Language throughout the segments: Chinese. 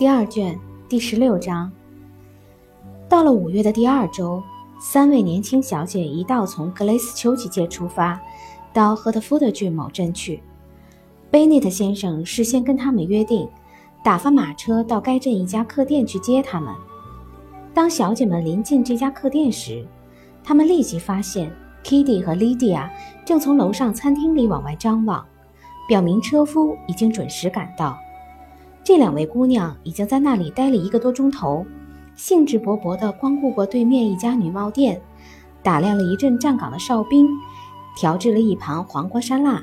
第二卷第十六章。到了五月的第二周，三位年轻小姐一道从格雷斯丘吉街出发，到赫特福德郡某镇去。贝内特先生事先跟他们约定，打发马车到该镇一家客店去接他们。当小姐们临近这家客店时，他们立即发现 Kitty 和 Lydia 正从楼上餐厅里往外张望，表明车夫已经准时赶到。这两位姑娘已经在那里待了一个多钟头，兴致勃勃地光顾过对面一家女帽店，打量了一阵站岗的哨兵，调制了一盘黄瓜沙拉。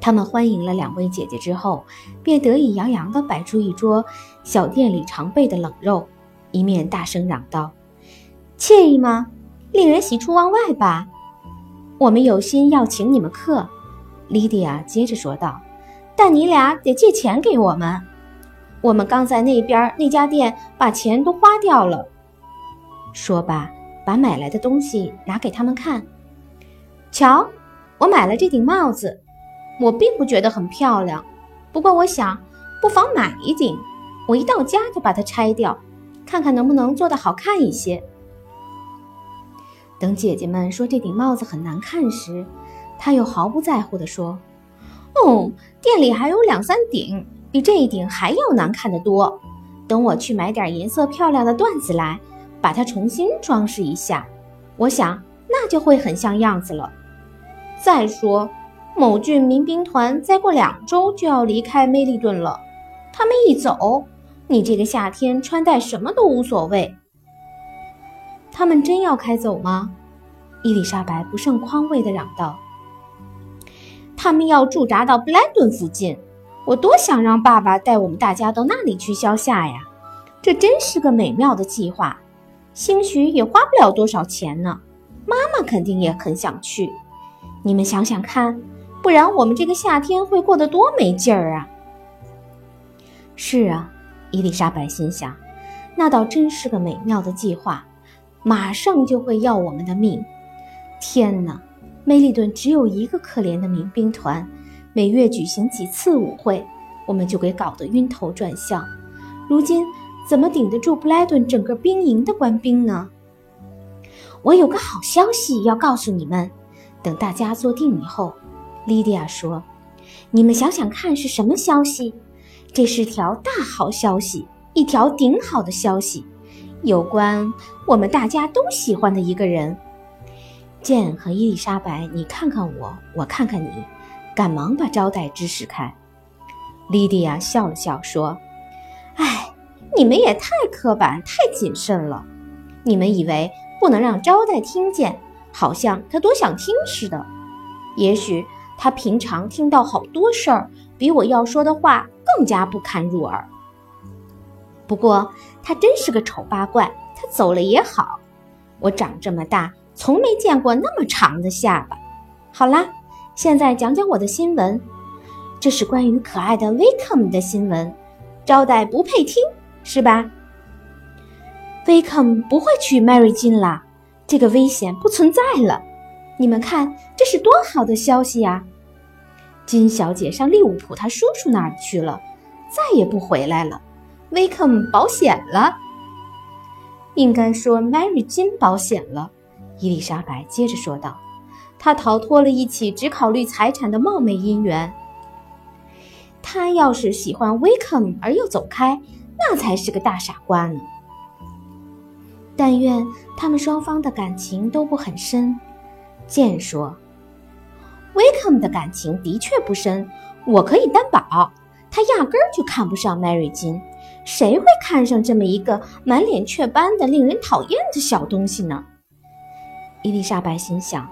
他们欢迎了两位姐姐之后，便得意洋洋地摆出一桌小店里常备的冷肉，一面大声嚷道：“惬意吗？令人喜出望外吧？我们有心要请你们客。”莉迪亚接着说道。但你俩得借钱给我们，我们刚在那边那家店把钱都花掉了。说罢，把买来的东西拿给他们看。瞧，我买了这顶帽子，我并不觉得很漂亮，不过我想不妨买一顶。我一到家就把它拆掉，看看能不能做得好看一些。等姐姐们说这顶帽子很难看时，他又毫不在乎地说。哦，店里还有两三顶，比这一顶还要难看的多。等我去买点颜色漂亮的缎子来，把它重新装饰一下，我想那就会很像样子了。再说，某郡民兵团再过两周就要离开梅利顿了，他们一走，你这个夏天穿戴什么都无所谓。他们真要开走吗？伊丽莎白不胜宽慰地嚷道。他们要驻扎到布莱顿附近，我多想让爸爸带我们大家到那里去消夏呀！这真是个美妙的计划，兴许也花不了多少钱呢。妈妈肯定也很想去，你们想想看，不然我们这个夏天会过得多没劲儿啊！是啊，伊丽莎白心想，那倒真是个美妙的计划，马上就会要我们的命。天哪！梅利顿只有一个可怜的民兵团，每月举行几次舞会，我们就给搞得晕头转向。如今怎么顶得住布莱顿整个兵营的官兵呢？我有个好消息要告诉你们。等大家坐定以后，莉迪亚说：“你们想想看是什么消息？这是条大好消息，一条顶好的消息，有关我们大家都喜欢的一个人。”剑和伊丽莎白，你看看我，我看看你，赶忙把招待支使开。莉迪亚笑了笑说：“哎，你们也太刻板、太谨慎了。你们以为不能让招待听见，好像他多想听似的。也许他平常听到好多事儿，比我要说的话更加不堪入耳。不过他真是个丑八怪，他走了也好。我长这么大。”从没见过那么长的下巴。好啦，现在讲讲我的新闻。这是关于可爱的 Wickham 的新闻。招待不配听，是吧？Wickham 不会娶 Mary 金啦，这个危险不存在了。你们看，这是多好的消息呀！金小姐上利物浦她叔叔那儿去了，再也不回来了。Wickham 保险了，应该说 Mary 金保险了。伊丽莎白接着说道：“她逃脱了一起只考虑财产的冒昧姻缘。他要是喜欢威克而又走开，那才是个大傻瓜呢。但愿他们双方的感情都不很深。”剑说：“威克的感情的确不深，我可以担保。他压根儿就看不上 Mary 金，谁会看上这么一个满脸雀斑的、令人讨厌的小东西呢？”伊丽莎白心想，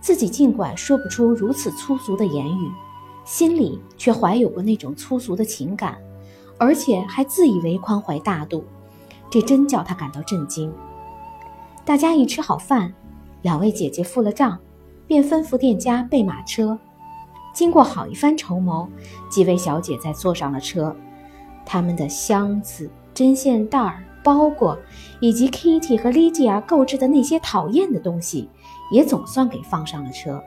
自己尽管说不出如此粗俗的言语，心里却怀有过那种粗俗的情感，而且还自以为宽怀大度，这真叫她感到震惊。大家一吃好饭，两位姐姐付了账，便吩咐店家备马车。经过好一番筹谋，几位小姐才坐上了车，他们的箱子、针线袋儿。包裹以及 Kitty 和 Lydia 购置的那些讨厌的东西，也总算给放上了车。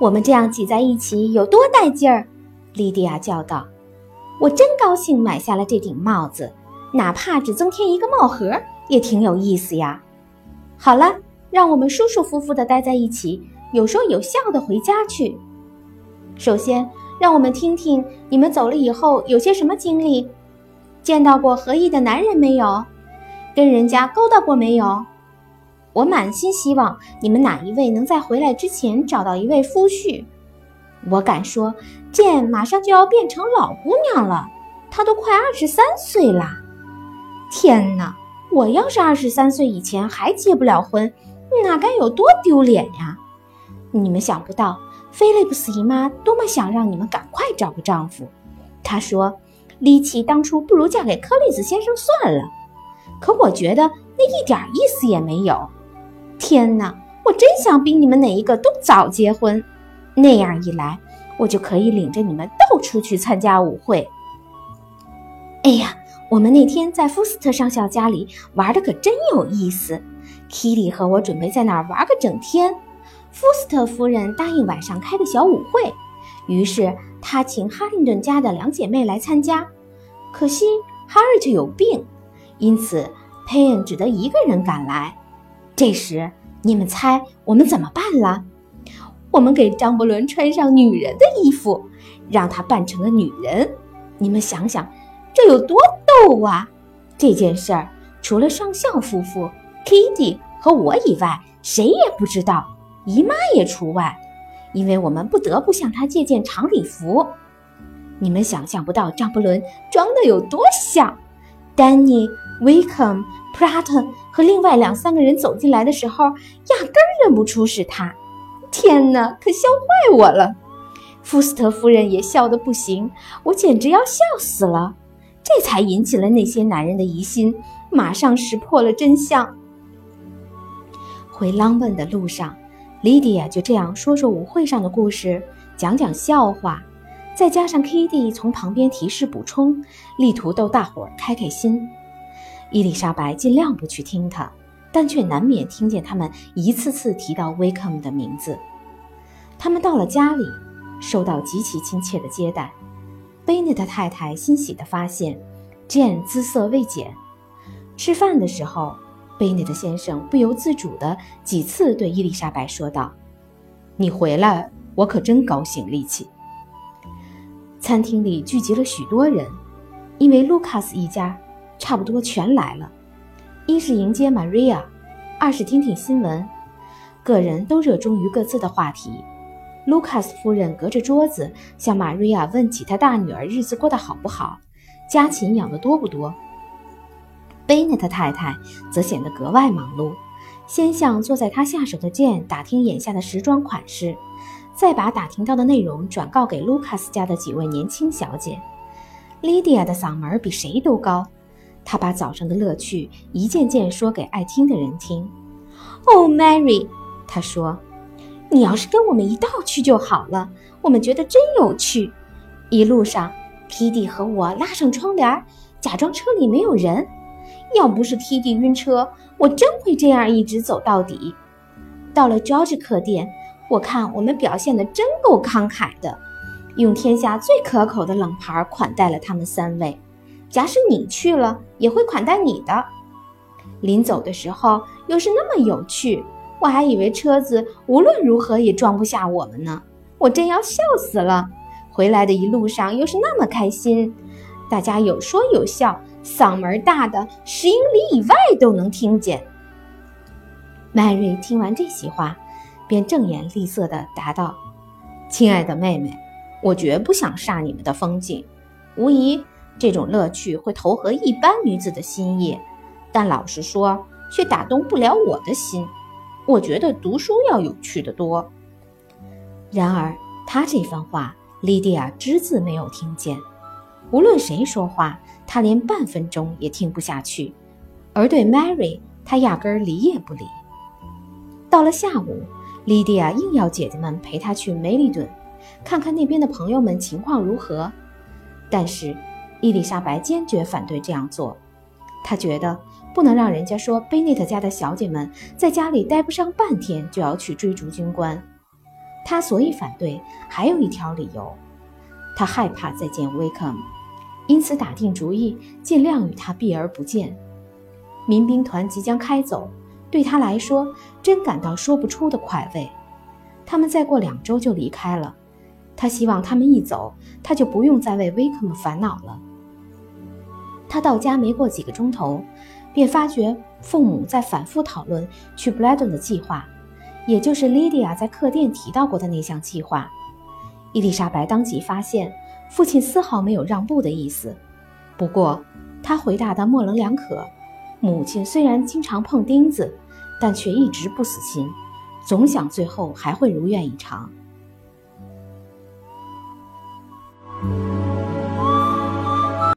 我们这样挤在一起有多带劲儿？莉迪亚叫道：“我真高兴买下了这顶帽子，哪怕只增添一个帽盒，也挺有意思呀。”好了，让我们舒舒服服地待在一起，有说有笑地回家去。首先，让我们听听你们走了以后有些什么经历。见到过合意的男人没有？跟人家勾搭过没有？我满心希望你们哪一位能在回来之前找到一位夫婿。我敢说，剑马上就要变成老姑娘了，她都快二十三岁啦！天哪，我要是二十三岁以前还结不了婚，那该有多丢脸呀！你们想不到，菲利普斯姨妈多么想让你们赶快找个丈夫。她说。丽奇当初不如嫁给柯利斯先生算了，可我觉得那一点意思也没有。天哪，我真想比你们哪一个都早结婚，那样一来，我就可以领着你们到处去参加舞会。哎呀，我们那天在福斯特上校家里玩的可真有意思，Kitty 和我准备在那儿玩个整天。福斯特夫人答应晚上开个小舞会。于是他请哈林顿家的两姐妹来参加，可惜哈瑞特有病，因此佩恩只得一个人赶来。这时，你们猜我们怎么办了？我们给张伯伦穿上女人的衣服，让他扮成了女人。你们想想，这有多逗啊！这件事儿除了上校夫妇、Kitty 和我以外，谁也不知道，姨妈也除外。因为我们不得不向他借件长礼服，你们想象不到张伯伦装的有多像。丹尼、威克姆、普拉特和另外两三个人走进来的时候，压根儿认不出是他。天哪，可笑坏我了！福斯特夫人也笑得不行，我简直要笑死了。这才引起了那些男人的疑心，马上识破了真相。回朗本的路上。莉迪亚就这样说说舞会上的故事，讲讲笑话，再加上 Kitty 从旁边提示补充，力图逗大伙儿开开心。伊丽莎白尽量不去听他，但却难免听见他们一次次提到 Wickham 的名字。他们到了家里，受到极其亲切的接待。贝内特太太欣喜地发现，Jane 姿色未减。吃饭的时候。贝内特先生不由自主地几次对伊丽莎白说道：“你回来，我可真高兴。”力气。餐厅里聚集了许多人，因为卢卡斯一家差不多全来了。一是迎接玛瑞亚，二是听听新闻。个人都热衷于各自的话题。卢卡斯夫人隔着桌子向玛瑞亚问起她大女儿日子过得好不好，家禽养得多不多。贝内特太太则显得格外忙碌，先向坐在她下手的剑打听眼下的时装款式，再把打听到的内容转告给卢卡斯家的几位年轻小姐。莉迪亚的嗓门比谁都高，她把早上的乐趣一件件说给爱听的人听。哦，Mary，她说：“你要是跟我们一道去就好了，我们觉得真有趣。一路上，Kitty 和我拉上窗帘，假装车里没有人。”要不是 T D 晕车，我真会这样一直走到底。到了 George 客店，我看我们表现的真够慷慨的，用天下最可口的冷盘款待了他们三位。假使你去了，也会款待你的。临走的时候又是那么有趣，我还以为车子无论如何也装不下我们呢，我真要笑死了。回来的一路上又是那么开心，大家有说有笑。嗓门大的十英里以外都能听见。麦瑞听完这席话，便正眼厉色地答道：“亲爱的妹妹，我绝不想煞你们的风景。无疑，这种乐趣会投合一般女子的心意，但老实说，却打动不了我的心。我觉得读书要有趣的多。”然而，他这番话，莉迪亚只字没有听见。无论谁说话。他连半分钟也听不下去，而对 Mary，他压根儿理也不理。到了下午，莉迪亚硬要姐姐们陪她去梅利顿，看看那边的朋友们情况如何。但是伊丽莎白坚决反对这样做，她觉得不能让人家说贝内特家的小姐们在家里待不上半天就要去追逐军官。她所以反对，还有一条理由。他害怕再见威克姆，因此打定主意尽量与他避而不见。民兵团即将开走，对他来说真感到说不出的快慰。他们再过两周就离开了，他希望他们一走，他就不用再为威克姆烦恼了。他到家没过几个钟头，便发觉父母在反复讨论去布莱顿的计划，也就是莉迪亚在客店提到过的那项计划。伊丽莎白当即发现父亲丝毫没有让步的意思，不过他回答的模棱两可。母亲虽然经常碰钉子，但却一直不死心，总想最后还会如愿以偿。